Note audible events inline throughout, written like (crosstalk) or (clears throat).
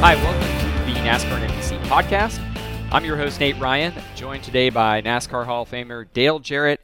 Hi, welcome to the NASCAR NBC podcast. I'm your host, Nate Ryan, joined today by NASCAR Hall of Famer Dale Jarrett.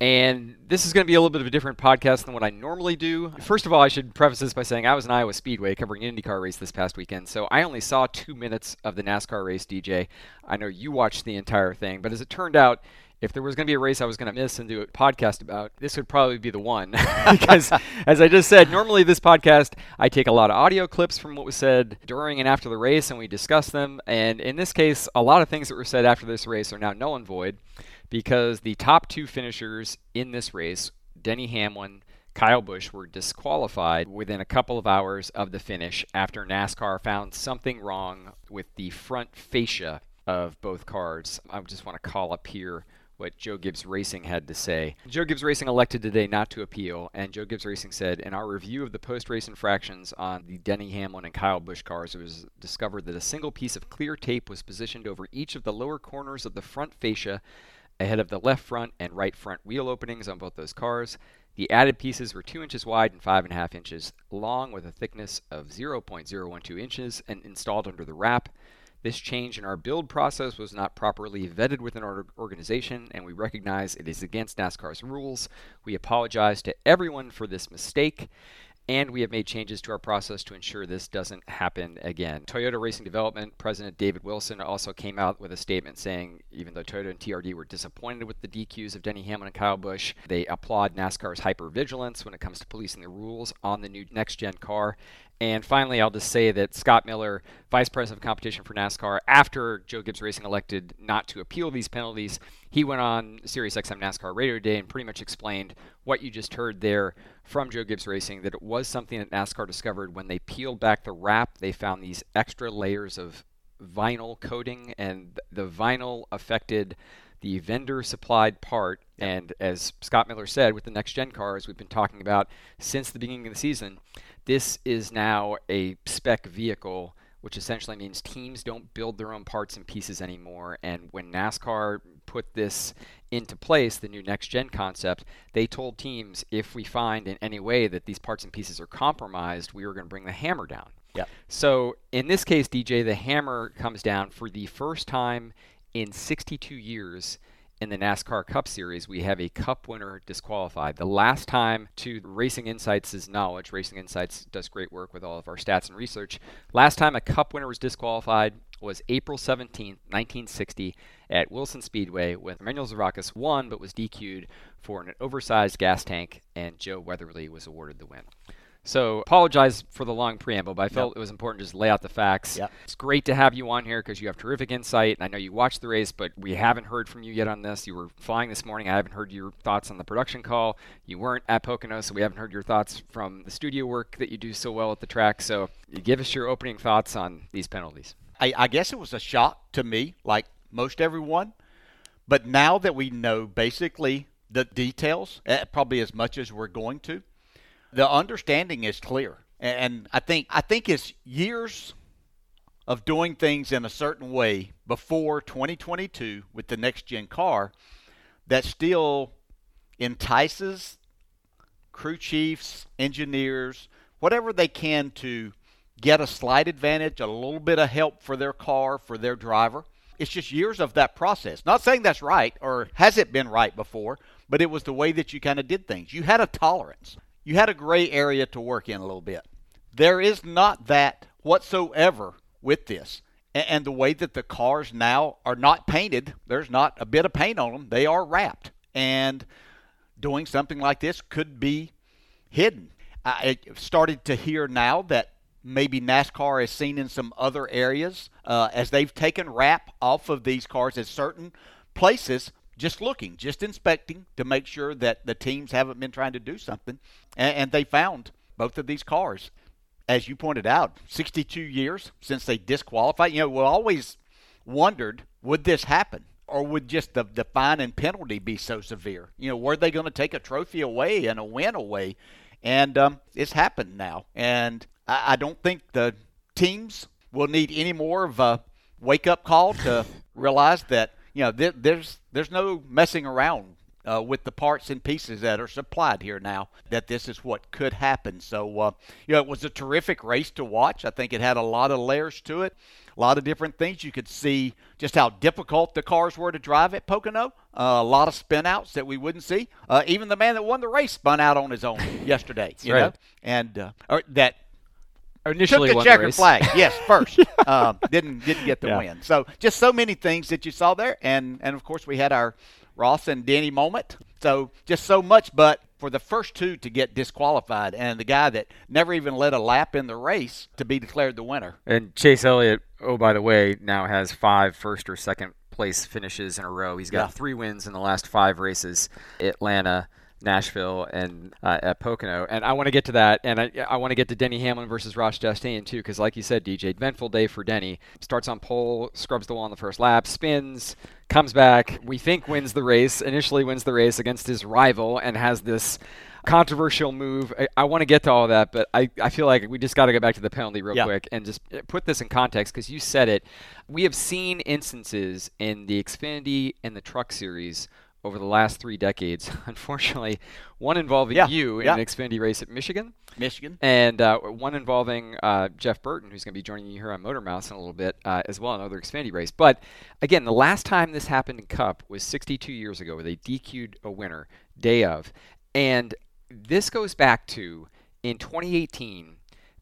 And this is going to be a little bit of a different podcast than what I normally do. First of all, I should preface this by saying I was in Iowa Speedway covering an IndyCar race this past weekend, so I only saw two minutes of the NASCAR race, DJ. I know you watched the entire thing, but as it turned out, if there was going to be a race I was going to miss and do a podcast about, this would probably be the one. (laughs) because, as I just said, normally this podcast, I take a lot of audio clips from what was said during and after the race and we discuss them. And in this case, a lot of things that were said after this race are now null and void because the top two finishers in this race, Denny Hamlin, Kyle Busch were disqualified within a couple of hours of the finish after NASCAR found something wrong with the front fascia of both cars. I just want to call up here what Joe Gibbs Racing had to say. Joe Gibbs Racing elected today not to appeal, and Joe Gibbs Racing said, In our review of the post race infractions on the Denny Hamlin and Kyle Busch cars, it was discovered that a single piece of clear tape was positioned over each of the lower corners of the front fascia ahead of the left front and right front wheel openings on both those cars. The added pieces were 2 inches wide and 5.5 inches long with a thickness of 0.012 inches and installed under the wrap. This change in our build process was not properly vetted within our organization, and we recognize it is against NASCAR's rules. We apologize to everyone for this mistake, and we have made changes to our process to ensure this doesn't happen again. Toyota Racing Development President David Wilson also came out with a statement saying, even though Toyota and TRD were disappointed with the DQs of Denny Hamlin and Kyle Busch, they applaud NASCAR's hypervigilance when it comes to policing the rules on the new next gen car and finally, I'll just say that Scott Miller, Vice President of Competition for NASCAR, after Joe Gibbs Racing elected not to appeal these penalties, he went on SiriusXM NASCAR Radio Today and pretty much explained what you just heard there from Joe Gibbs Racing that it was something that NASCAR discovered when they peeled back the wrap. They found these extra layers of vinyl coating, and the vinyl affected the vendor supplied part. And as Scott Miller said, with the next gen cars we've been talking about since the beginning of the season, this is now a spec vehicle, which essentially means teams don't build their own parts and pieces anymore. And when NASCAR put this into place, the new next gen concept, they told teams if we find in any way that these parts and pieces are compromised, we are going to bring the hammer down. Yeah. So in this case, DJ, the hammer comes down for the first time in 62 years in the NASCAR Cup Series, we have a Cup winner disqualified. The last time, to Racing Insights' knowledge, Racing Insights does great work with all of our stats and research. Last time a Cup winner was disqualified was April 17, 1960, at Wilson Speedway, when Manuel Zervakis won but was DQ'd for an oversized gas tank, and Joe Weatherly was awarded the win. So apologize for the long preamble, but I felt yep. it was important to just lay out the facts. Yep. It's great to have you on here because you have terrific insight. And I know you watched the race, but we haven't heard from you yet on this. You were flying this morning. I haven't heard your thoughts on the production call. You weren't at Pocono, so we haven't heard your thoughts from the studio work that you do so well at the track. So give us your opening thoughts on these penalties. I, I guess it was a shock to me, like most everyone. But now that we know basically the details, eh, probably as much as we're going to, the understanding is clear, and I think I think it's years of doing things in a certain way before 2022 with the next gen car that still entices crew chiefs, engineers, whatever they can to get a slight advantage, a little bit of help for their car, for their driver. It's just years of that process. Not saying that's right or has it been right before, but it was the way that you kind of did things. You had a tolerance you had a gray area to work in a little bit. There is not that whatsoever with this. and, the way that the cars now are not painted, there's not a bit of paint on them. They are wrapped, and doing something like this could be hidden. I started to hear now that maybe NASCAR is seen in some other areas uh, as they've taken wrap off of these cars at certain places just looking, just inspecting to make sure that the teams haven't been trying to do something. And, and, they found both of these cars. As you pointed out, 62 years since they disqualified. You know, we always wondered would this happen? Or would just the, the fine and penalty be so severe? You know, were they going to take a trophy away and a win away? And um, it's happened now. And I, I don't think the teams will need any more of a wake up call to (laughs) realize that you know, there, there's there's no messing around uh, with the parts and pieces that are supplied here now. That this is what could happen. So, uh, you know, it was a terrific race to watch. I think it had a lot of layers to it, a lot of different things. You could see just how difficult the cars were to drive at Pocono. Uh, a lot of spinouts that we wouldn't see. Uh, even the man that won the race spun out on his own (laughs) yesterday. You right. know, and uh, or that initially took the checkered flag. Yes, (laughs) first. um, didn't didn't get the yeah. win. So just so many things that you saw there, and and of course we had our Ross and Denny moment. So just so much, but for the first two to get disqualified, and the guy that never even led a lap in the race to be declared the winner. And Chase Elliott, oh by the way, now has five first or second place finishes in a row. He's got yeah. three wins in the last five races. Atlanta. Nashville and uh, at Pocono. And I want to get to that, and I, I want to get to Denny Hamlin versus Ross Chastain too, because like you said, DJ, eventful day for Denny. Starts on pole, scrubs the wall on the first lap, spins, comes back. We think wins the race. Initially wins the race against his rival, and has this controversial move. I, I want to get to all that, but I, I feel like we just got to go back to the penalty real yeah. quick and just put this in context because you said it. We have seen instances in the Xfinity and the Truck Series over the last three decades. (laughs) Unfortunately, one involving yeah, you in yeah. an Xfinity race at Michigan. Michigan. And uh, one involving uh, Jeff Burton, who's going to be joining you here on Motormouths in a little bit, uh, as well, in another Xfinity race. But again, the last time this happened in Cup was 62 years ago, where they DQ'd a winner day of. And this goes back to in 2018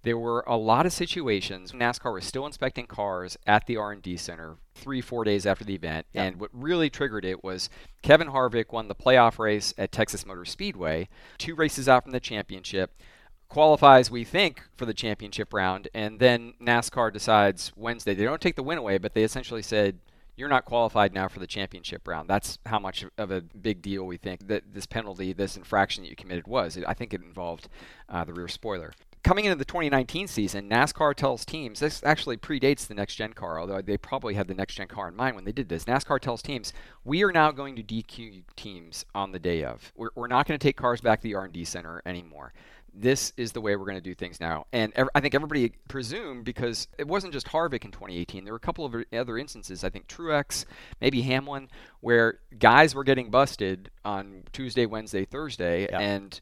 there were a lot of situations NASCAR was still inspecting cars at the R&D center three, four days after the event. Yeah. And what really triggered it was Kevin Harvick won the playoff race at Texas Motor Speedway, two races out from the championship, qualifies, we think, for the championship round. And then NASCAR decides Wednesday, they don't take the win away, but they essentially said, you're not qualified now for the championship round. That's how much of a big deal we think that this penalty, this infraction that you committed was. I think it involved uh, the rear spoiler coming into the 2019 season, NASCAR tells teams this actually predates the next gen car, although they probably had the next gen car in mind when they did this. NASCAR tells teams we are now going to DQ teams on the day of. We're, we're not going to take cars back to the R&D center anymore. This is the way we're going to do things now. And ev- I think everybody presumed because it wasn't just Harvick in 2018. There were a couple of other instances. I think Truex, maybe Hamlin, where guys were getting busted on Tuesday, Wednesday, Thursday, and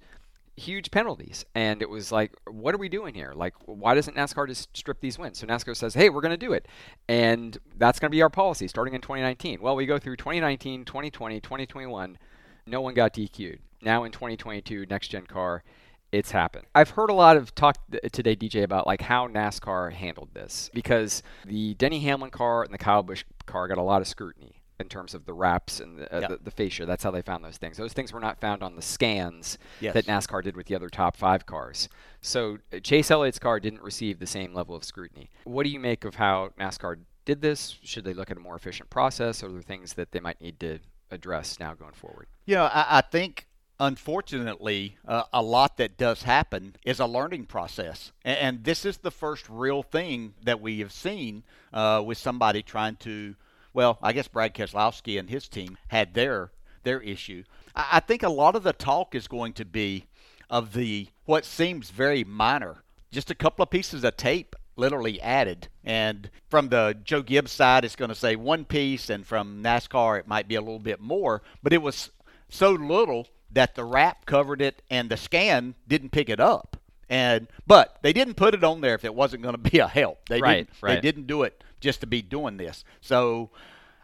huge penalties. And it was like, what are we doing here? Like, why doesn't NASCAR just strip these wins? So NASCAR says, hey, we're going to do it. And that's going to be our policy starting in 2019. Well, we go through 2019, 2020, 2021. No one got DQ'd. Now in 2022, next gen car, it's happened. I've heard a lot of talk today, DJ, about like how NASCAR handled this because the Denny Hamlin car and the Kyle Busch car got a lot of scrutiny in terms of the wraps and the, uh, yep. the, the, fascia. That's how they found those things. Those things were not found on the scans yes. that NASCAR did with the other top five cars. So uh, Chase Elliott's car didn't receive the same level of scrutiny. What do you make of how NASCAR did this? Should they look at a more efficient process, or are there things that they might need to address now going forward? You know, I, I think unfortunately, uh, a lot that does happen is a learning process. And, and, this is the first real thing that we have seen uh, with somebody trying to well, I guess Brad Keselowski and his team had their their issue. I, I think a lot of the talk is going to be of the what seems very minor, just a couple of pieces of tape literally added. And from the Joe Gibbs side, it's going to say one piece, and from NASCAR, it might be a little bit more. But it was so little that the wrap covered it, and the scan didn't pick it up. And but they didn't put it on there if it wasn't going to be a help. They right, didn't. Right. They didn't do it just to be doing this. So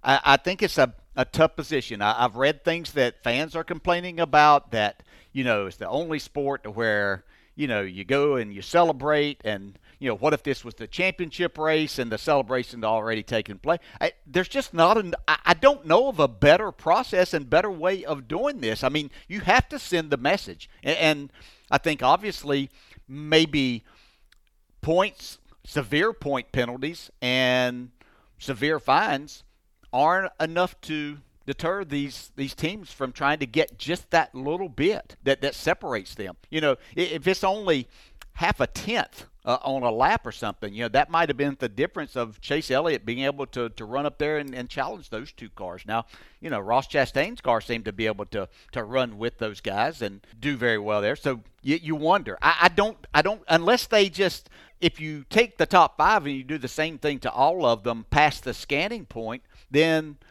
I, I think it's a, a tough position. I, I've read things that fans are complaining about that, you know, it's the only sport where, you know, you go and you celebrate and you know, what if this was the championship race and the celebration already taken place? There's just not an. I, I don't know of a better process and better way of doing this. I mean, you have to send the message, and, and I think obviously maybe points, severe point penalties, and severe fines aren't enough to deter these these teams from trying to get just that little bit that that separates them. You know, if it's only half a tenth uh, on a lap or something, you know, that might have been the difference of Chase Elliott being able to, to run up there and, and challenge those two cars. Now, you know, Ross Chastain's car seemed to be able to, to run with those guys and do very well there. So you, you wonder. I, I don't, I don't, unless they just, if you take the top five and you do the same thing to all of them past the scanning point, then –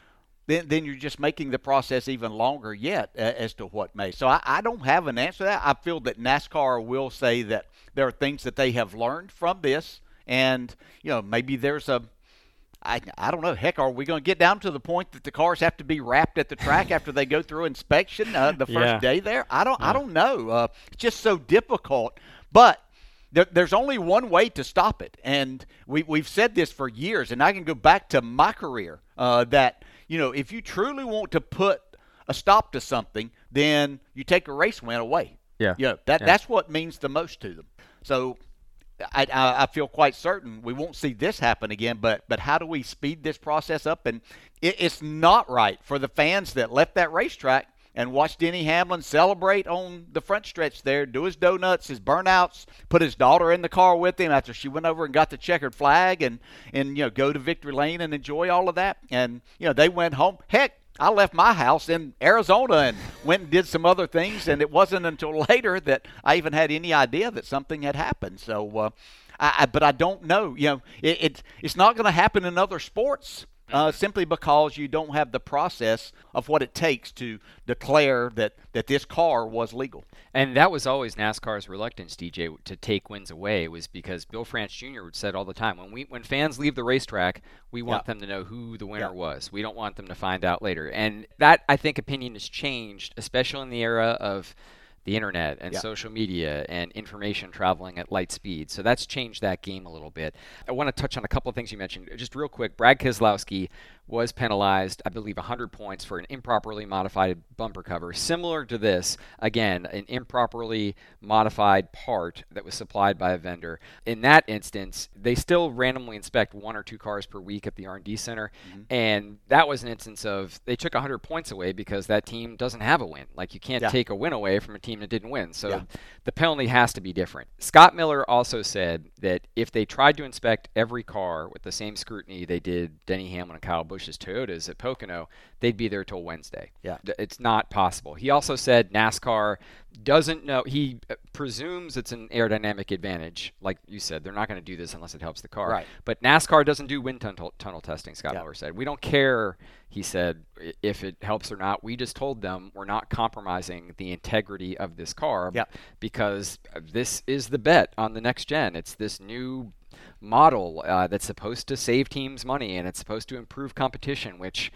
then, then you're just making the process even longer yet as to what may. So I, I don't have an answer to that. I feel that NASCAR will say that there are things that they have learned from this, and you know maybe there's a I, I don't know. Heck, are we going to get down to the point that the cars have to be wrapped at the track after they go through inspection uh, the (laughs) first yeah. day there? I don't. Yeah. I don't know. Uh, it's just so difficult. But there, there's only one way to stop it, and we we've said this for years. And I can go back to my career uh, that you know, if you truly want to put a stop to something, then you take a race win away. Yeah. You know, that, yeah. that's what means the most to them. So I, I, I, feel quite certain we won't see this happen again, but, but how do we speed this process up? And it, it's not right for the fans that left that racetrack and watch Denny Hamlin celebrate on the front stretch there, do his donuts, his burnouts, put his daughter in the car with him after she went over and got the checkered flag and, and you know, go to victory lane and enjoy all of that. And, you know, they went home. Heck, I left my house in Arizona and went and did some other things, and it wasn't until (laughs) later that I even had any idea that something had happened. So, uh, I, I, but I don't know. You know, it, it it's not going to happen in other sports uh, simply because you don't have the process of what it takes to declare that, that this car was legal. And that was always NASCAR's reluctance, DJ, to take wins away, was because Bill France Jr. said all the time when we when fans leave the racetrack, we want them to know who the winner was. We don't want them to find out later. And that I think opinion has changed, especially in the era of the internet and social media and information traveling at light speed. So that's changed that game a little bit. I want to touch on a couple of things you mentioned. Just real quick, Brad Keselowski was penalized, I believe, 100 points for an improperly modified bumper cover. Similar to this, again, an improperly modified part that was supplied by a vendor. In that instance, they still randomly inspect one or two cars per week at the R&D center, mm-hmm. and that was an instance of they took 100 points away because that team doesn't have a win. Like you can't yeah. take a win away from a team that didn't win. So yeah. the penalty has to be different. Scott Miller also said that if they tried to inspect every car with the same scrutiny they did Denny Hamlin and Kyle Busch Busch's Toyotas at Pocono, they'd be there till Wednesday. Yeah. It's not possible. He also said NASCAR doesn't know, he uh, presumes it's an aerodynamic advantage. Like you said, they're not going to do this unless it helps the car. Right. But NASCAR doesn't do wind tunnel, tunnel testing, Scott yeah. Miller said. We don't care, he said, if it helps or not. We just told them we're not compromising the integrity of this car yeah. because this is the bet on the next gen. It's this new model uh, that's supposed to save teams money and it's supposed to improve competition, which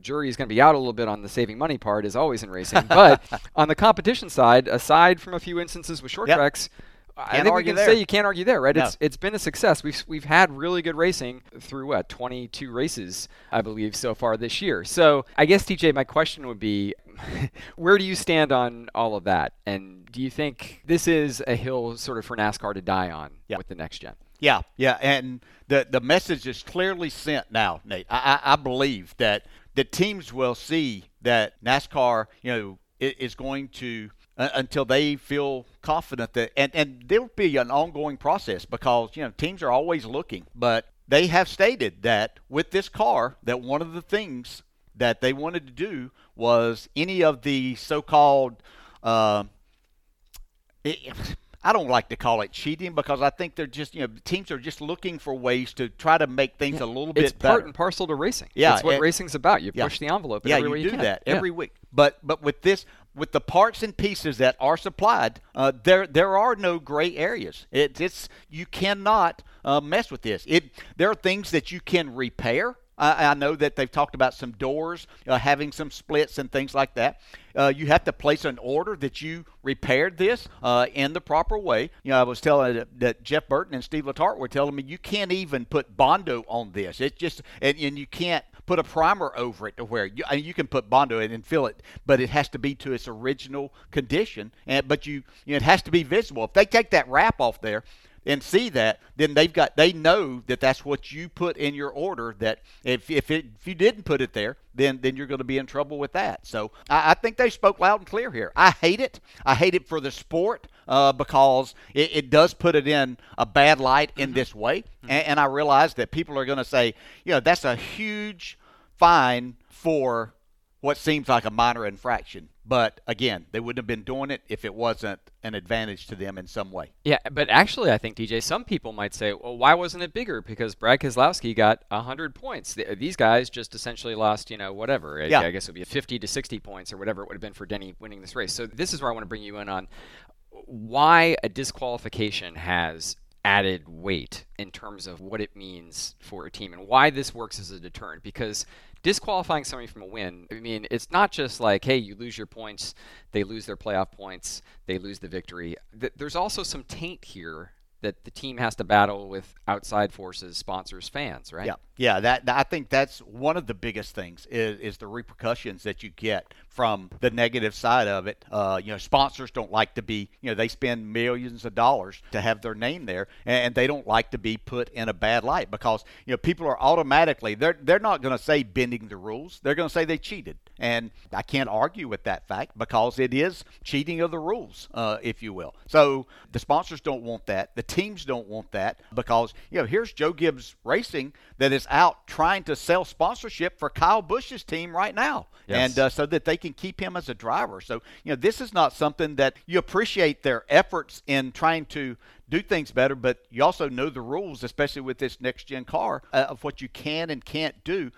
jury is going to be out a little bit on the saving money part, as always in racing. (laughs) But on the competition side, aside from a few instances with short yep. tracks, can't I think we can there. say you can't argue there, right? No. It's it's been a success. We've we've had really good racing through what 22 races, I believe, so far this year. So I guess DJ, my question would be, (laughs) where do you stand on all of that? And do you think this is a hill sort of for NASCAR to die on with the next gen? Yeah, yeah, and the the message is clearly sent now, Nate. I, I, I believe that the teams will see that NASCAR, you know, is going to uh, until they feel confident that, and and there'll be an ongoing process because you know teams are always looking, but they have stated that with this car, that one of the things that they wanted to do was any of the so-called uh, I don't like to call it cheating because I think they're just you know teams are just looking for ways to try to make things yeah, a little bit it's better. part and parcel to racing. Yeah, it's what and, racing's about. You yeah, push the envelope. Yeah, every you do can. that yeah. every week. But but with this with the parts and pieces that are supplied, uh, there there are no gray areas. It, it's you cannot uh, mess with this. It there are things that you can repair I, I know that they've talked about some doors uh, having some splits and things like that. Uh, you have to place an order that you repaired this uh, in the proper way. You know, I was telling that, that Jeff Burton and Steve Letarte were telling me you can't even put Bondo on this. It just and, and you can't put a primer over it to where you, you can put Bondo in and fill it, but it has to be to its original condition. And but you, you know, it has to be visible. If they take that wrap off there, and see that, then they've got they know that that's what you put in your order. That if if, it, if you didn't put it there, then then you're going to be in trouble with that. So I, I, think they spoke loud and clear here. I hate it. I hate it for the sport uh, because it, it, does put it in a bad light in mm-hmm. this way. Mm-hmm. And, and I realize that people are going to say, you know, that's a huge fine for what seems like a minor infraction. But again, they wouldn't have been doing it if it wasn't an advantage to them in some way. Yeah, but actually, I think DJ, some people might say, well, why wasn't it bigger? Because Brad Keselowski got hundred points. These guys just essentially lost, you know, whatever. Yeah. I guess it would be 50 to 60 points or whatever it would have been for Denny winning this race. So this is where I want to bring you in on why a disqualification has added weight in terms of what it means for a team and why this works as a deterrent because disqualifying somebody from a win, I mean, it's not just like, hey, you lose your points, they lose their playoff points, they lose the victory. There's also some taint here that the team has to battle with outside forces, sponsors, fans, right? Yeah, yeah. That I think that's one of the biggest things is, is the repercussions that you get from the negative side of it. Uh, you know, sponsors don't like to be, you know, they spend millions of dollars to have their name there, and, they don't like to be put in a bad light because you know people are automatically they're they're not going to say bending the rules. They're going to say they cheated, and I can't argue with that fact because it is cheating of the rules, uh, if you will. So the sponsors don't want that. The teams don't want that because you know here's Joe Gibbs Racing that is out trying to sell sponsorship for Kyle Busch's team right now, yes. and uh, so that they can keep him as a driver. So you know this is not something that you appreciate their efforts in trying to do things better, but you also know the rules, especially with this next gen car, uh, of what you can and can't do.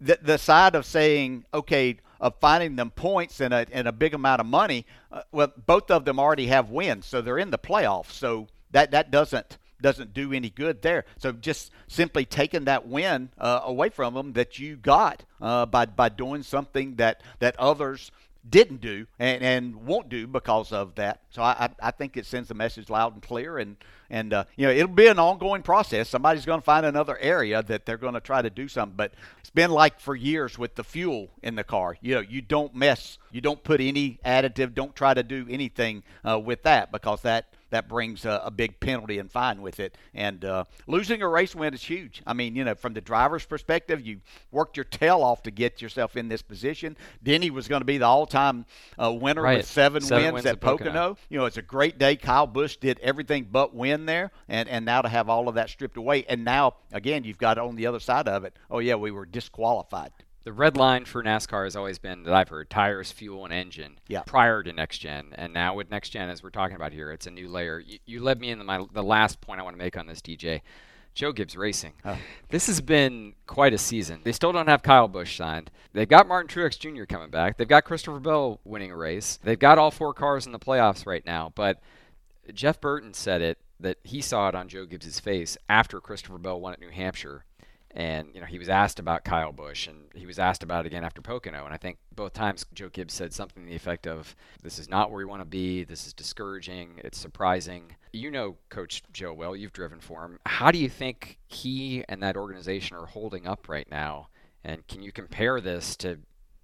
The, the side of saying, okay, of finding them points and a, and a big amount of money, uh, well, both of them already have wins, so they're in the playoffs. So that that doesn't doesn't do any good there. So just simply taking that win uh, away from them that you got uh, by by doing something that that others didn't do and, and won't do because of that. So I, I think it sends the message loud and clear, and and uh, you know it'll be an ongoing process. Somebody's going to find another area that they're going to try to do something. But it's been like for years with the fuel in the car. You know, you don't mess, you don't put any additive, don't try to do anything uh, with that because that that brings a, a big penalty and fine with it. And uh, losing a race win is huge. I mean, you know, from the driver's perspective, you worked your tail off to get yourself in this position. Denny was going to be the all-time uh, winner right. with seven, seven wins, wins, at Pocono. Pocono. You know, it's a great day. Kyle Busch did everything but win there, and and now to have all of that stripped away, and now again you've got on the other side of it. Oh yeah, we were disqualified the red line for NASCAR has always been that I've heard tires, fuel, and engine yeah. prior to next gen. And now with next gen, as we're talking about here, it's a new layer. You, you led me into my the last point I want to make on this, DJ. Joe Gibbs Racing. Oh. This has been quite a season. They still don't have Kyle Busch signed. They've got Martin Truex Jr. coming back. They've got Christopher Bell winning a race. They've got all four cars in the playoffs right now. But Jeff Burton said it that he saw it on Joe Gibbs's face after Christopher Bell won at New Hampshire and you know he was asked about Kyle Busch, and he was asked about it again after Pocono. And I think both times Joe Gibbs said something to the effect of, "This is not where we want to be. This is discouraging. It's surprising." You know Coach Joe well. You've driven for him. How do you think he and that organization are holding up right now? And can you compare this to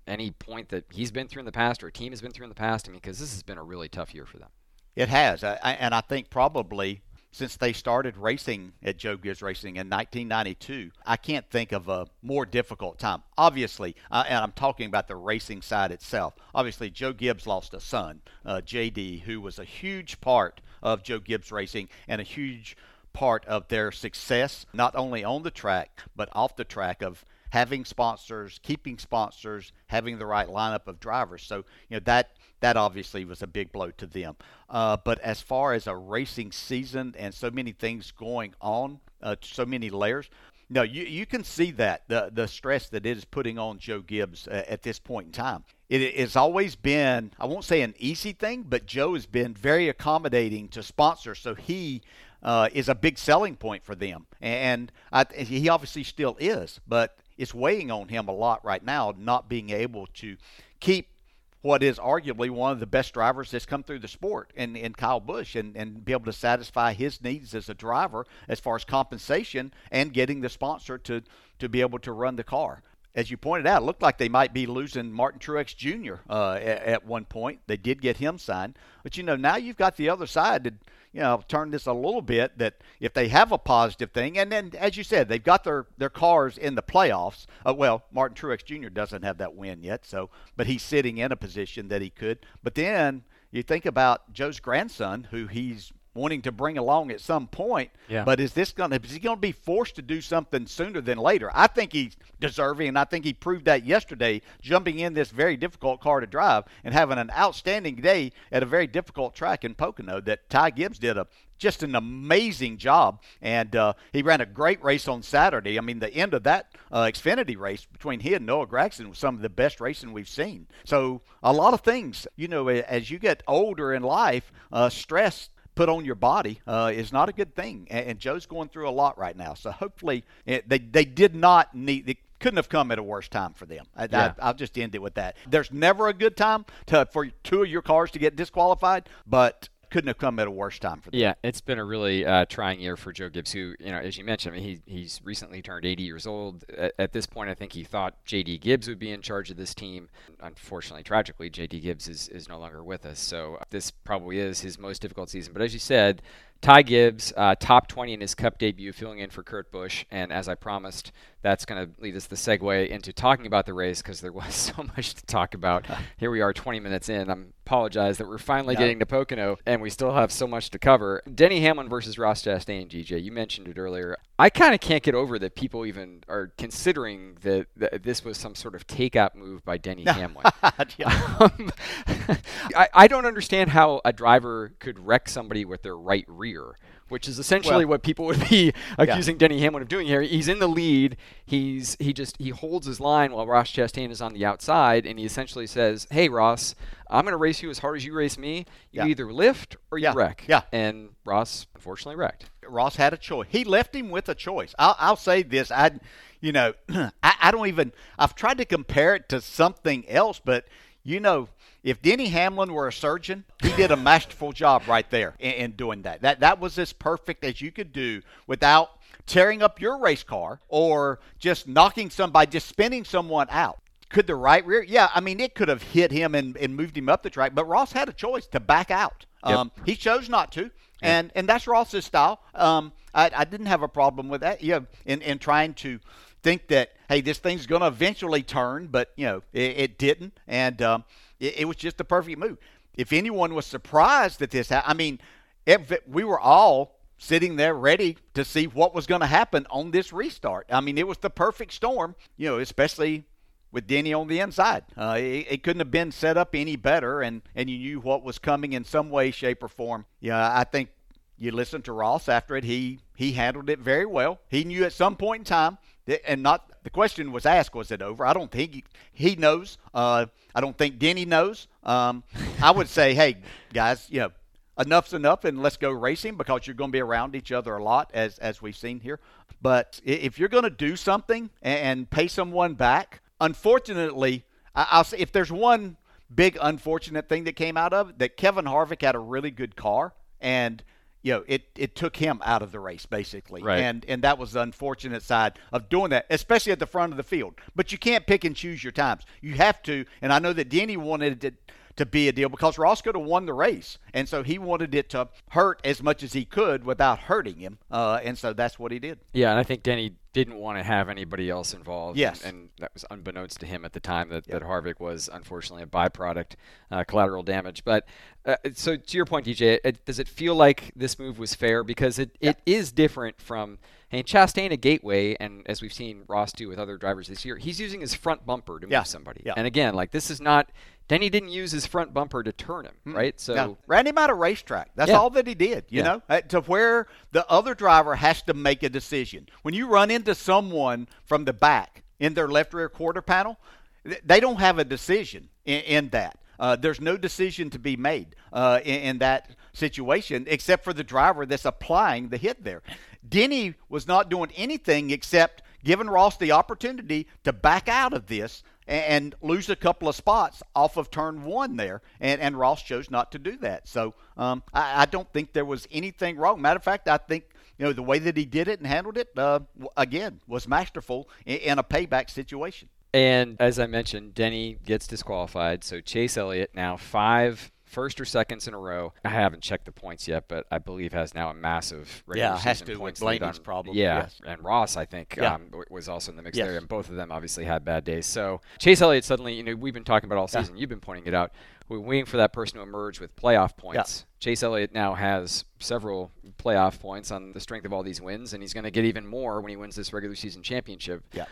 any point that he's been through in the past or a team has been through in the past? I mean, because this has been a really tough year for them. It has, I, and I think probably since they started racing at Joe Gibbs Racing in 1992. I can't think of a more difficult time. Obviously, uh, and I'm talking about the racing side itself. Obviously, Joe Gibbs lost a son, uh, JD, who was a huge part of Joe Gibbs Racing and a huge part of their success, not only on the track, but off the track of having sponsors, keeping sponsors, having the right lineup of drivers. So, you know, that that obviously was a big blow to them. Uh, but as far as a racing season and so many things going on, uh, so many layers, no, you, you can see that the the stress that it is putting on Joe Gibbs uh, at this point in time. It has always been I won't say an easy thing, but Joe has been very accommodating to sponsors, so he uh, is a big selling point for them, and I, he obviously still is. But it's weighing on him a lot right now, not being able to keep what is arguably one of the best drivers that's come through the sport in, in Kyle Busch and, and be able to satisfy his needs as a driver as far as compensation and getting the sponsor to, to be able to run the car. As you pointed out, it looked like they might be losing Martin Truex Jr. Uh, at, at one point. They did get him signed. But, you know, now you've got the other side to – you know, turn this a little bit that if they have a positive thing, and then as you said, they've got their their cars in the playoffs. Uh, well, Martin Truex Jr. doesn't have that win yet, so but he's sitting in a position that he could. But then you think about Joe's grandson, who he's wanting to bring along at some point. Yeah. But is this going to is he going to be forced to do something sooner than later? I think he's deserving, and I think he proved that yesterday, jumping in this very difficult car to drive and having an outstanding day at a very difficult track in Pocono. That Ty Gibbs did a just an amazing job, and uh, he ran a great race on Saturday. I mean, the end of that uh, Xfinity race between he and Noah Gragson was some of the best racing we've seen. So a lot of things, you know, as you get older in life, uh, stress put on your body uh, is not a good thing. And, and, Joe's going through a lot right now. So hopefully it, they they did not need. They couldn't have come at a worse time for them. I, yeah. I, will just end it with that. There's never a good time to, for two of your cars to get disqualified, but couldn't have come at a worse time for them. Yeah, it's been a really uh, trying year for Joe Gibbs, who, you know, as you mentioned, I mean, he, he's recently turned 80 years old. At, at, this point, I think he thought J.D. Gibbs would be in charge of this team. Unfortunately, tragically, J.D. Gibbs is, is no longer with us. So this probably is his most difficult season. But as you said, Ty Gibbs, uh, top 20 in his Cup debut, filling in for Kurt Busch. And as I promised, that's going to lead us the segue into talking about the race because there was (laughs) so much to talk about. (laughs) Here we are, 20 minutes in. I apologize that we're finally no. getting to Pocono and we still have so much to cover. Denny Hamlin versus Ross Chastain, DJ. You mentioned it earlier. I kind of can't get over that people even are considering that, that this was some sort of takeout move by Denny (laughs) Hamlin. um, I, I don't understand how a driver could wreck somebody with their right rear which is essentially well, what people would be (laughs) accusing yeah. Denny Hamlin of doing here. He's in the lead. He's he just he holds his line while Ross Chastain is on the outside, and he essentially says, "Hey Ross, I'm going to race you as hard as you race me. You yeah. either lift or you yeah. wreck." Yeah. And Ross unfortunately wrecked. Ross had a choice. He left him with a choice. I'll, I'll say this. I, you know, (clears throat) I, I don't even. I've tried to compare it to something else, but you know if Denny Hamlin were a surgeon, he did a masterful job right there in, in, doing that. That that was as perfect as you could do without tearing up your race car or just knocking somebody, just spinning someone out. Could the right rear? Yeah, I mean it could have hit him and, and moved him up the track, but Ross had a choice to back out. Yep. Um, he chose not to, and and that's Ross's style. Um, I, I didn't have a problem with that. Yeah, in in trying to think that hey, this thing's going to eventually turn, but you know it, it didn't, and um, it, it, was just a perfect move. If anyone was surprised that this, I mean, if we were all sitting there ready to see what was going to happen on this restart. I mean, it was the perfect storm, you know, especially with Denny on the inside. Uh, it, it, couldn't have been set up any better, and, and you knew what was coming in some way, shape, or form. Yeah, I think you listen to Ross after it. He he handled it very well. He knew at some point in time, that, and not the question was asked, was it over? I don't think he, he knows. Uh, I don't think Denny knows. Um, I would say, hey guys, you know, enough's enough, and let's go racing because you're going to be around each other a lot, as as we've seen here. But if you're going to do something and pay someone back, unfortunately, I'll say if there's one big unfortunate thing that came out of it, that Kevin Harvick had a really good car and you know, it, it took him out of the race basically, right. and and that was the unfortunate side of doing that, especially at the front of the field. But you can't pick and choose your times. You have to, and I know that Denny wanted it to be a deal because Ross could have won the race, and so he wanted it to hurt as much as he could without hurting him, uh, and so that's what he did. Yeah, and I think Denny didn't want to have anybody else involved. Yes, and, and that was unbeknownst to him at the time that, yep. that Harvick was unfortunately a byproduct, uh, collateral damage. But uh, so to your point, DJ, it, does it feel like this move was fair because it, it is different from and Chastain a gateway, and as we've seen Ross do with other drivers this year, he's using his front bumper to yeah. move somebody. Yeah. And again, like this is not Denny didn't use his front bumper to turn him, right? So yeah. ran him out of racetrack. That's yeah. all that he did, you know, uh, to where the other driver has to make a decision. When you run into someone from the back in their left rear quarter panel, they don't have a decision in, in that. Uh, there's no decision to be made uh, in, in, that situation except for the driver that's applying the hit there. Denny was not doing anything except giving Ross the opportunity to back out of this and lose a couple of spots off of turn one there. And, and Ross chose not to do that. So um, I, I, don't think there was anything wrong. Matter of fact, I think you know the way that he did it and handled it uh, again was masterful in, in a payback situation. And as I mentioned, Denny gets disqualified. So Chase Elliott now five first or seconds in a row. I haven't checked the points yet, but I believe has now a massive regular yeah, has to points with Blaney's problem. Yeah, yes. and Ross I think Yeah. um, was also in the mix Yes. there, and both of them obviously had bad days. So Chase Elliott suddenly, you know, we've been talking about all Yeah. season. You've been pointing it out. We're waiting for that person to emerge with playoff points. Chase Elliott now has several playoff points on the strength of all these wins, and he's going to get even more when he wins this regular season championship. Yeah.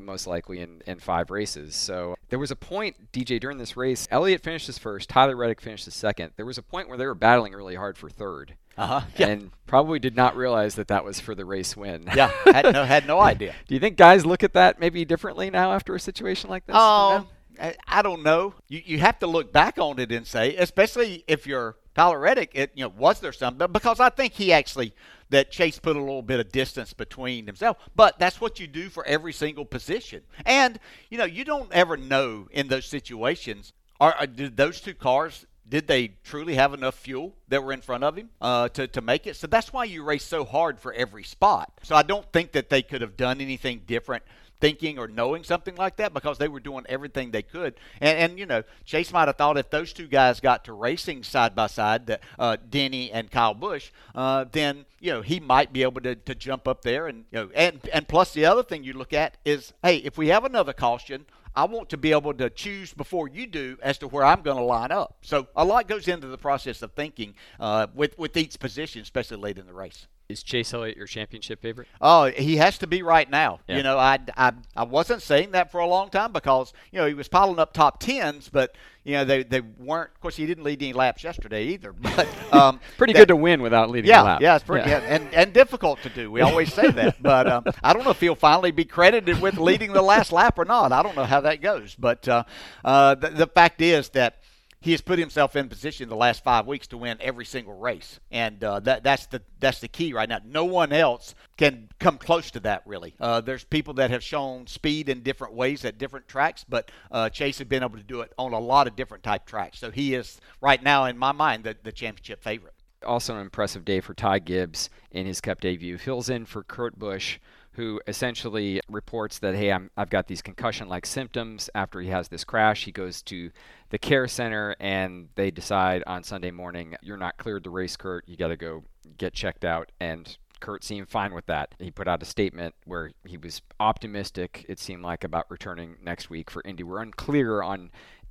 Most likely in, in five races. So there was a point, DJ, during this race, Elliott finished his first, Tyler Reddick finished his second. There was a point where they were battling really hard for third, Uh-huh. (laughs) Yeah. and probably did not realize that that was for the race win. yeah, had no, had no (laughs) idea. Do you think guys look at that maybe differently now after a situation like this? Oh, I, I don't know. You you have to look back on it and say, especially if you're Tyler Reddick, it you know was there some? But because I think he actually that Chase put a little bit of distance between himself. But that's what you do for every single position. And you know you don't ever know in those situations. Are, are did those two cars? Did they truly have enough fuel that were in front of him uh, to, to make it? So that's why you race so hard for every spot. So I don't think that they could have done anything different thinking or knowing something like that because they were doing everything they could. And, and you know, Chase might have thought if those two guys got to racing side by side, that uh, Denny and Kyle Busch, uh, then you know he might be able to, to jump up there. And you know, and and plus the other thing you look at is, hey, if we have another caution. I want to be able to choose before you do as to where I'm going to line up. So a lot goes into the process of thinking uh, with with each position, especially late in the race. Is Chase Elliott your championship favorite? Oh, he has to be right now. Yeah. You know, I, I, I wasn't saying that for a long time because, you know, he was piling up top tens, but, you know, they, they weren't, of course, he didn't lead any laps yesterday either. (laughs) But um, (laughs) Pretty that- good to win without leading yeah, a lap. yeah, it's pretty, yeah. and, and difficult to do. We always say that. (laughs) But um, I don't know if he'll finally be credited with leading the last lap or not. I don't know how that goes. But uh, uh, the, the fact is that he has put himself in position the last five weeks to win every single race, and uh, that that's the that's the key right now. No one else can come close to that really. Uh, there's people that have shown speed in different ways at different tracks, but uh, Chase has been able to do it on a lot of different type tracks. So he is right now, in my mind, the, the championship favorite. also an impressive day for Ty Gibbs in his Cup debut. Fills in for Kurt Busch, who essentially reports that, hey, I'm, I've got these concussion like symptoms after he has this crash. He goes to the care center and they decide on Sunday morning, you're not cleared to race, Kurt. You got to go get checked out. And Kurt seemed fine with that. He put out a statement where he was optimistic, it seemed like, about returning next week for Indy. We're unclear on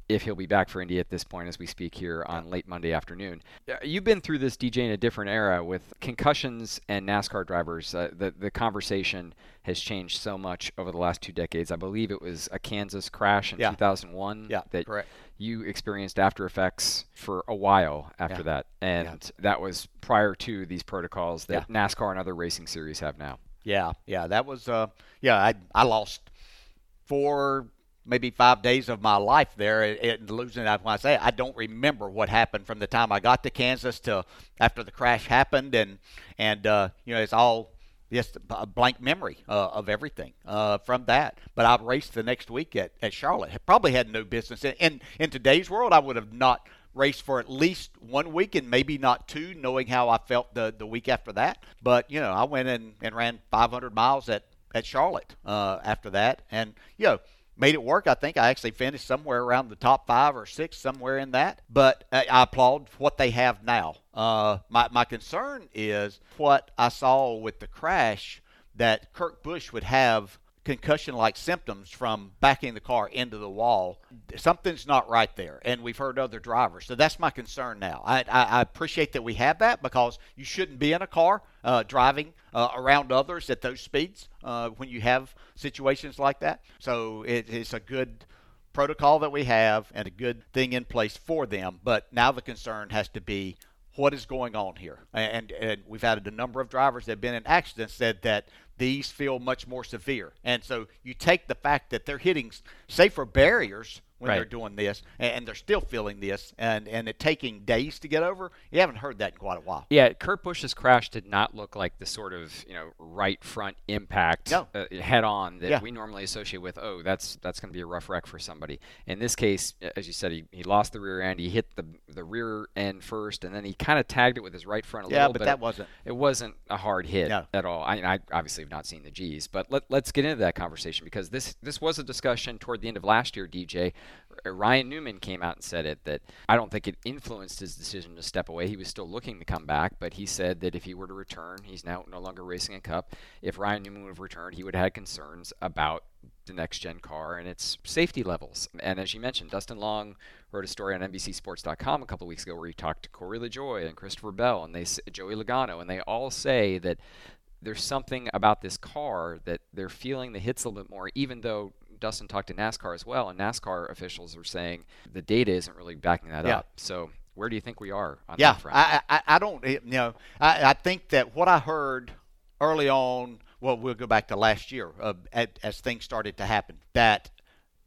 if he'll be back for Indy at this point as we speak here on late Monday afternoon. Uh, You've been through this DJ in a different era with concussions and NASCAR drivers. Uh, the the conversation has changed so much over the last two decades. I believe it was a Kansas crash in Yeah. 2001 Yeah, that correct. you experienced after effects for a while after Yeah. that, and that was prior to these protocols that. NASCAR and other racing series have now. Yeah, yeah, that was uh, yeah. I I lost four, maybe five days of my life there and losing. When I say I don't remember what happened from the time I got to Kansas to after the crash happened, and and uh, you know it's all just a blank memory uh, of everything uh, from that. But I raced the next week at, at Charlotte. Probably had no business in, in in today's world. I would have not raced for at least one week and maybe not two, knowing how I felt the the week after that. But you know, I went in and ran 500 miles at at Charlotte uh, after that, and you know. Made it work. I think I actually finished somewhere around the top five or six, somewhere in that. But I, I applaud what they have now. Uh, my my concern is what I saw with the crash that Kurt Busch would have concussion like symptoms from backing the car into the wall. Something's not right there. And we've heard other drivers. So that's my concern now. I, I, I appreciate that we have that because you shouldn't be in a car uh, driving uh, around others at those speeds uh, when you have situations like that. So it, it's a good protocol that we have and a good thing in place for them. But now the concern has to be what is going on here. And, and we've had a number of drivers that have been in accidents said that these feel much more severe. And so you take the fact that they're hitting safer barriers when Right. they're doing this, and, they're still feeling this, and and it taking days to get over. You haven't heard that in quite a while. Yeah, Kurt Busch's crash did not look like the sort of you know right front impact No. uh, head on that Yeah. we normally associate with. Oh, that's that's going to be a rough wreck for somebody. In this case, as you said, he, he lost the rear end. He hit the the rear end first, and then he kind of tagged it with his right front a Yeah, little. but but that it- wasn't- It wasn't a hard hit No. at all. I, I obviously have not seen the G's, but let, let's get into that conversation because this this was a discussion toward the end of last year. DJ Uh, Ryan Newman came out and said it that I don't think it influenced his decision to step away. He was still looking to come back, but he said that if he were to return, he's now no longer racing a cup. If Ryan Newman would have returned, he would have had concerns about the next gen car and its safety levels. And as you mentioned, Dustin Long wrote a story on NBCSports.com a couple weeks ago where he talked to Corey LaJoie and Christopher Bell and they Joey Logano, and they all say that there's something about this car that they're feeling the hits a little bit more, even though Dustin talked to NASCAR as well, and NASCAR officials are saying the data isn't really backing that Yeah. up. So where do you think we are on Yeah, that front? I, I, I don't, you know, I, I think that what I heard early on, well, we'll go back to last year uh, at, as things started to happen, that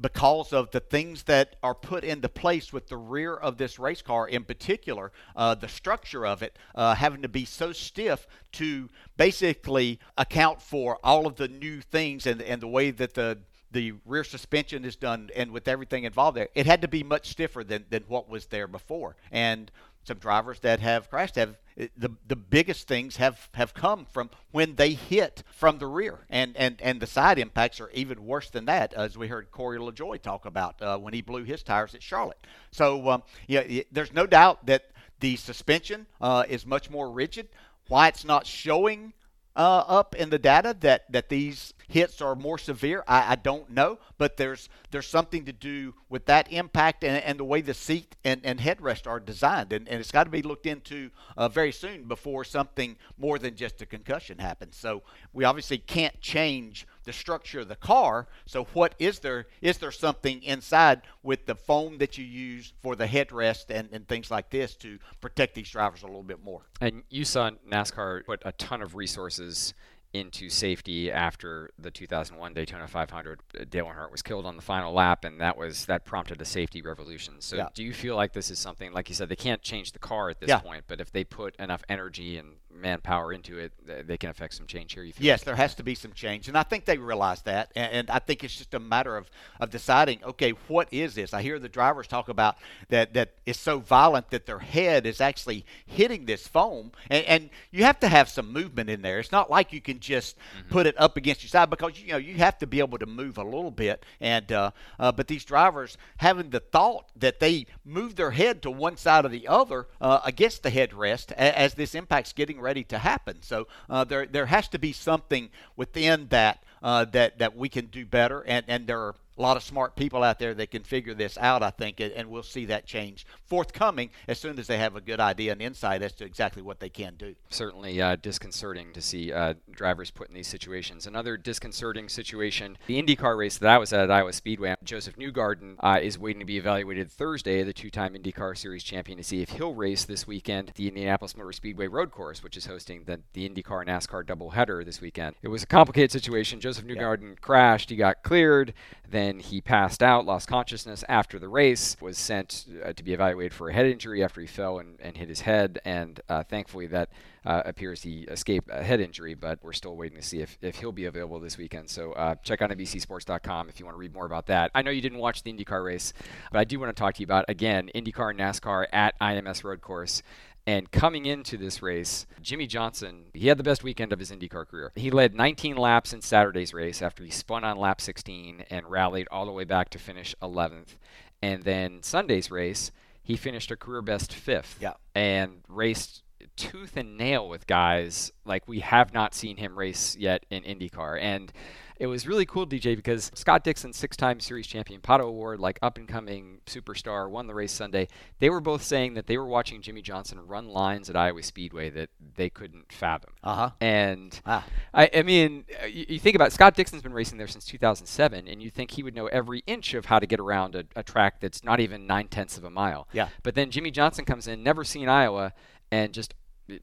because of the things that are put into place with the rear of this race car in particular, uh, the structure of it uh, having to be so stiff to basically account for all of the new things and, and the way that the the rear suspension is done and with everything involved there, it had to be much stiffer than, than what was there before. And some drivers that have crashed have the the biggest things have have come from when they hit from the rear, and and and the side impacts are even worse than that, as we heard Corey LaJoie talk about uh, when he blew his tires at Charlotte. So um, yeah, y- there's no doubt that the suspension uh, is much more rigid. Why it's not showing uh, up in the data that, that these hits are more severe, I, I don't know. But there's there's something to do with that impact and, and the way the seat and, and headrest are designed, and, and it's got to be looked into uh, very soon before something more than just a concussion happens. So we obviously can't change the structure of the car. So what is there? Is there something inside with the foam that you use for the headrest and, and things like this to protect these drivers a little bit more? And you saw NASCAR put a ton of resources into safety after the 2001 Daytona 500. Uh, Dale Earnhardt was killed on the final lap, and that was that prompted a safety revolution. So, Yeah. do you feel like this is something, like you said, they can't change the car at this Yeah. point, but if they put enough energy and manpower into it, they can affect some change here? You feel? Yes, there has to be some change, and I think they realize that. And, and I think it's just a matter of, of deciding, okay, what is this? I hear the drivers talk about that that it's so violent that their head is actually hitting this foam, and, and you have to have some movement in there. It's not like you can just put it up against your side because you know you have to be able to move a little bit. And uh, uh, but these drivers having the thought that they move their head to one side or the other uh, against the headrest a- as this impact's getting ready to happen. So uh, there there has to be something within that uh, that that we can do better, and and there are a lot of smart people out there that can figure this out, I think, and, we'll see that change forthcoming as soon as they have a good idea and insight as to exactly what they can do. certainly uh, disconcerting to see uh, drivers put in these situations. Another disconcerting situation: the IndyCar race that I was at at Iowa Speedway. Josef Newgarden uh, is waiting to be evaluated Thursday, the two-time IndyCar Series champion, to see if he'll race this weekend the Indianapolis Motor Speedway Road Course, which is hosting the, the IndyCar NASCAR doubleheader this weekend. It was a complicated situation. Josef Newgarden crashed. He got cleared. Then he passed out, lost consciousness after the race, was sent uh, to be evaluated for a head injury after he fell and, and hit his head. And uh, thankfully, that uh, appears he escaped a head injury, but we're still waiting to see if, if he'll be available this weekend. So uh, check out NBCSports.com if you want to read more about that. I know you didn't watch the IndyCar race, but I do want to talk to you about, again, IndyCar and NASCAR at IMS Road Course. And coming into this race, Jimmie Johnson, he had the best weekend of his IndyCar career. He led 19 laps in Saturday's race after he spun on lap 16 and rallied all the way back to finish 11th. And then Sunday's race, he finished a career best fifth Yeah. and raced tooth and nail with guys like we have not seen him race yet in IndyCar. And it was really cool, DJ, because Scott Dixon, six time series champion, Pato O'Ward, like up and coming superstar, won the race Sunday. They were both saying that they were watching Jimmie Johnson run lines at Iowa Speedway that they couldn't fathom. Uh-huh. And Ah. I, I mean, uh, you, you think about it, Scott Dixon's been racing there since 2007, and you think he would know every inch of how to get around a, a track that's not even nine tenths of a mile. Yeah. But then Jimmie Johnson comes in, never seen Iowa, and just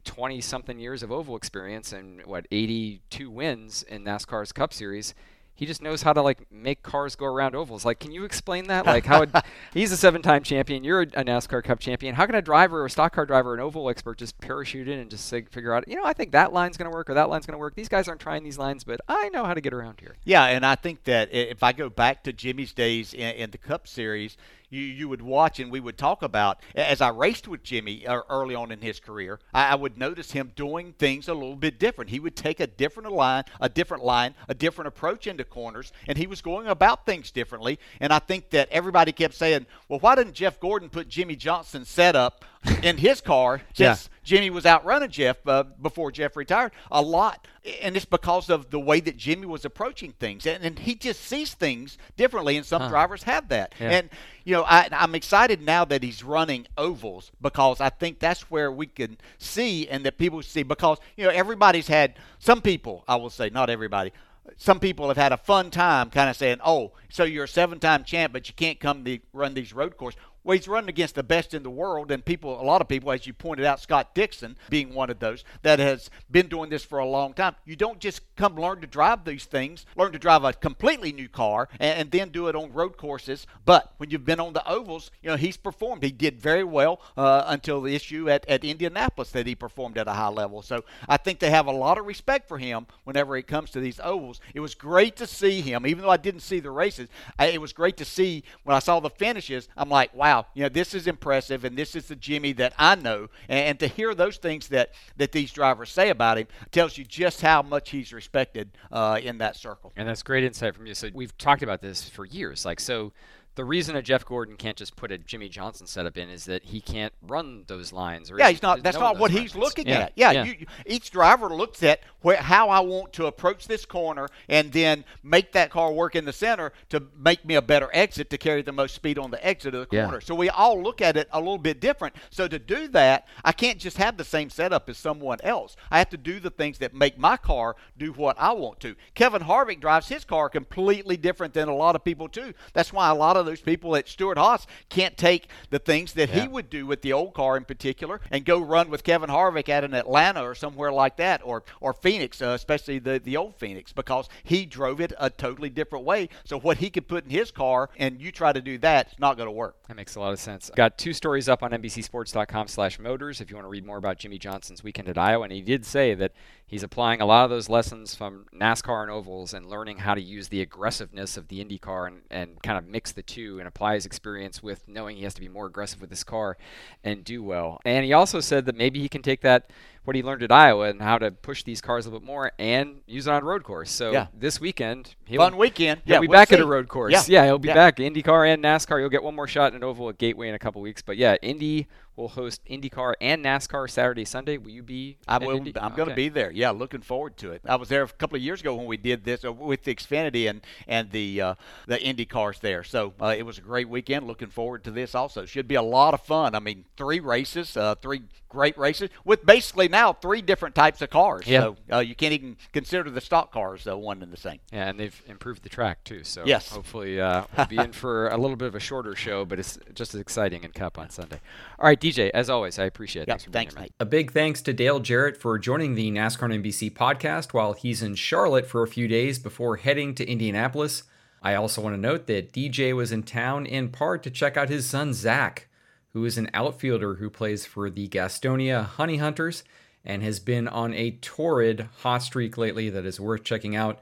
20 something years of oval experience and what 82 wins in NASCAR's Cup Series he just knows how to like make cars go around ovals. Like, can you explain that? Like, how it, (laughs) he's a seven-time champion, you're a, a, NASCAR Cup champion. How can a driver, or a stock car driver, an oval expert, just parachute in and just say, figure out, you know, I think that line's going to work or that line's going to work. These guys aren't trying these lines, but I know how to get around here. Yeah, and I think that if I go back to Jimmie's days in, in the Cup Series, you, you would watch and we would talk about as I raced with Jimmie uh, early on in his career. I, I would notice him doing things a little bit different. He would take a different line, a different line, a different approach into corners, and he was going about things differently. And I think that everybody kept saying, "Well, why didn't Jeff Gordon put Jimmie Johnson's setup in his car since yeah. Jimmie was outrunning Jeff uh, before Jeff retired a lot. And it's because of the way that Jimmie was approaching things. And, and he just sees things differently, and some huh. drivers have that. Yeah. And, you know, I, I'm excited now that he's running ovals because I think that's where we can see and that people see because, you know, everybody's had, some people, I will say, not everybody, some people have had a fun time kind of saying, oh, so you're a seven time champ, but you can't come to run these road courses. Well, he's running against the best in the world, and people, a lot of people, as you pointed out, Scott Dixon being one of those that has been doing this for a long time. You don't just come learn to drive these things, learn to drive a completely new car, and, and then do it on road courses. But when you've been on the ovals, you know he's performed. He did very well uh, until the issue at, at Indianapolis that he performed at a high level. So I think they have a lot of respect for him whenever it comes to these ovals. It was great to see him, even though I didn't see the races. I, it was great to see when I saw the finishes. I'm like, wow wow, you know, this is impressive, and this is the Jimmie that I know. And, and, to hear those things that, that these drivers say about him tells you just how much he's respected uh, in that circle. And that's great insight from you. So we've talked about this for years. Like, so the reason a Jeff Gordon can't just put a Jimmie Johnson setup in is that he can't run those lines. yeah, he's not. That's not what he's looking yeah. at. Yeah, yeah. You, each driver looks at where, how I want to approach this corner and then make that car work in the center to make me a better exit to carry the most speed on the exit of the corner. Yeah. So we all look at it a little bit different. So to do that, I can't just have the same setup as someone else. I have to do the things that make my car do what I want to. Kevin Harvick drives his car completely different than a lot of people too. That's why a lot of those people at Stewart-Haas can't take the things that yeah. he would do with the old car in particular and go run with Kevin Harvick at an Atlanta or somewhere like that, or or Phoenix, uh, especially the the old Phoenix, because he drove it a totally different way. So what he could put in his car, and you try to do that, it's not going to work. That makes a lot of sense. Got two stories up on NBCSports.com/motors if you want to read more about Jimmie Johnson's weekend at Iowa, and he did say that he's applying a lot of those lessons from NASCAR and ovals and learning how to use the aggressiveness of the IndyCar and, and kind of mix the two and apply his experience with knowing he has to be more aggressive with his car and do well. And he also said that maybe he can take that what he learned at Iowa and how to push these cars a little bit more and use it on road course. So yeah. this weekend, he'll, fun weekend. He'll yeah, be we'll back see. at a road course. Yeah, yeah he'll be yeah. back. IndyCar and NASCAR. You'll get one more shot in an oval at Gateway in a couple weeks. But yeah, Indy will host IndyCar and NASCAR Saturday, Sunday. Will you be? I will. Indy? I'm going to be there. Yeah, looking forward to it. I was there a couple of years ago when we did this uh, with the Xfinity and and the uh, the Indy cars there. So uh, it was a great weekend. Looking forward to this also. Should be a lot of fun. I mean, three races, uh, three great races with basically now three different types of cars. Yeah. So uh, you can't even consider the stock cars uh, one and the same. Yeah, and they've improved the track too. So yes. hopefully uh, we'll be in (laughs) for a little bit of a shorter show, but it's just as exciting in Cup on Sunday. All right, DJ, as always, I appreciate it. Yep, thanks, thanks A big thanks to Dale Jarrett for joining the NASCAR and NBC podcast while he's in Charlotte for a few days before heading to Indianapolis. I also want to note that DJ was in town in part to check out his son Zach who is an outfielder who plays for the Gastonia Honey Hunters and has been on a torrid hot streak lately that is worth checking out.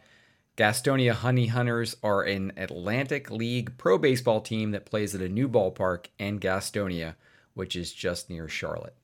Gastonia Honey Hunters are an Atlantic League pro baseball team that plays at a new ballpark in Gastonia, which is just near Charlotte.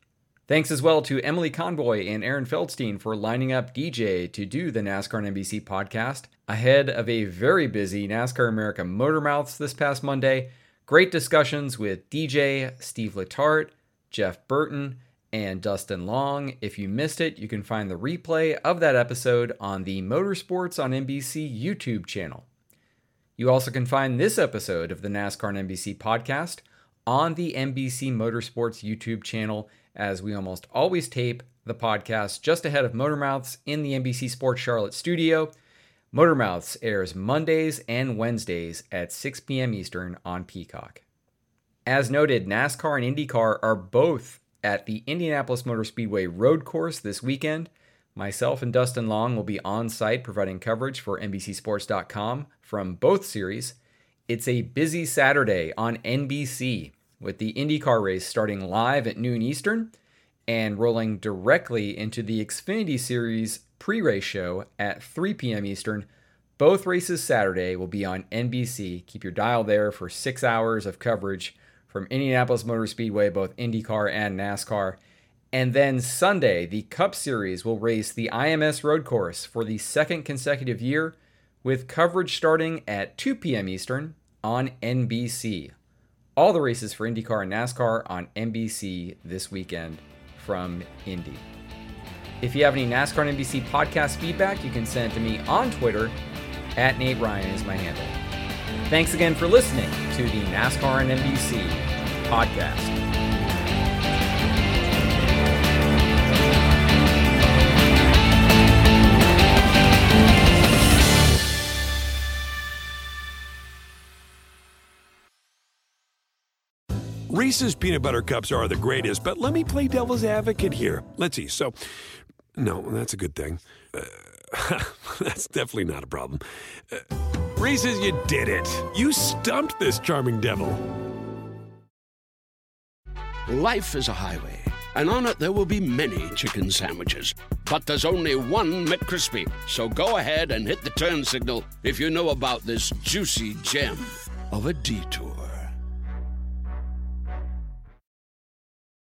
Thanks as well to Emily Convoy and Aaron Feldstein for lining up DJ to do the NASCAR and NBC podcast ahead of a very busy NASCAR America Motormouths this past Monday Great discussions with DJ, Steve Letarte, Jeff Burton, and Dustin Long. If you missed it, you can find the replay of that episode on the Motorsports on NBC YouTube channel. You also can find this episode of the NASCAR and NBC podcast on the NBC Motorsports YouTube channel, as we almost always tape the podcast just ahead of Motormouths in the NBC Sports Charlotte studio. Motormouths airs Mondays and Wednesdays at 6 p.m. Eastern on Peacock. As noted, NASCAR and IndyCar are both at the Indianapolis Motor Speedway Road Course this weekend. Myself and Dustin Long will be on site providing coverage for NBCSports.com from both series. It's a busy Saturday on NBC with the IndyCar race starting live at noon Eastern and rolling directly into the Xfinity Series pre race show at 3 p.m. Eastern. Both races Saturday will be on NBC. Keep your dial there for six hours of coverage from Indianapolis Motor Speedway, both IndyCar and NASCAR. And then Sunday, the Cup Series will race the IMS Road Course for the second consecutive year, with coverage starting at 2 p.m. Eastern on NBC. All the races for IndyCar and NASCAR on NBC this weekend from Indy. If you have any NASCAR and NBC podcast feedback, you can send it to me on Twitter at Nate Ryan is my handle. Thanks again for listening to the NASCAR and NBC podcast. Reese's peanut butter cups are the greatest, but let me play devil's advocate here. Let's see. So, no, that's a good thing. Uh, (laughs) that's definitely not a problem. Uh, Reese's, you did it. You stumped this charming devil. Life is a highway, and on it there will be many chicken sandwiches. But there's only one McCrispy. So go ahead and hit the turn signal if you know about this juicy gem of a detour.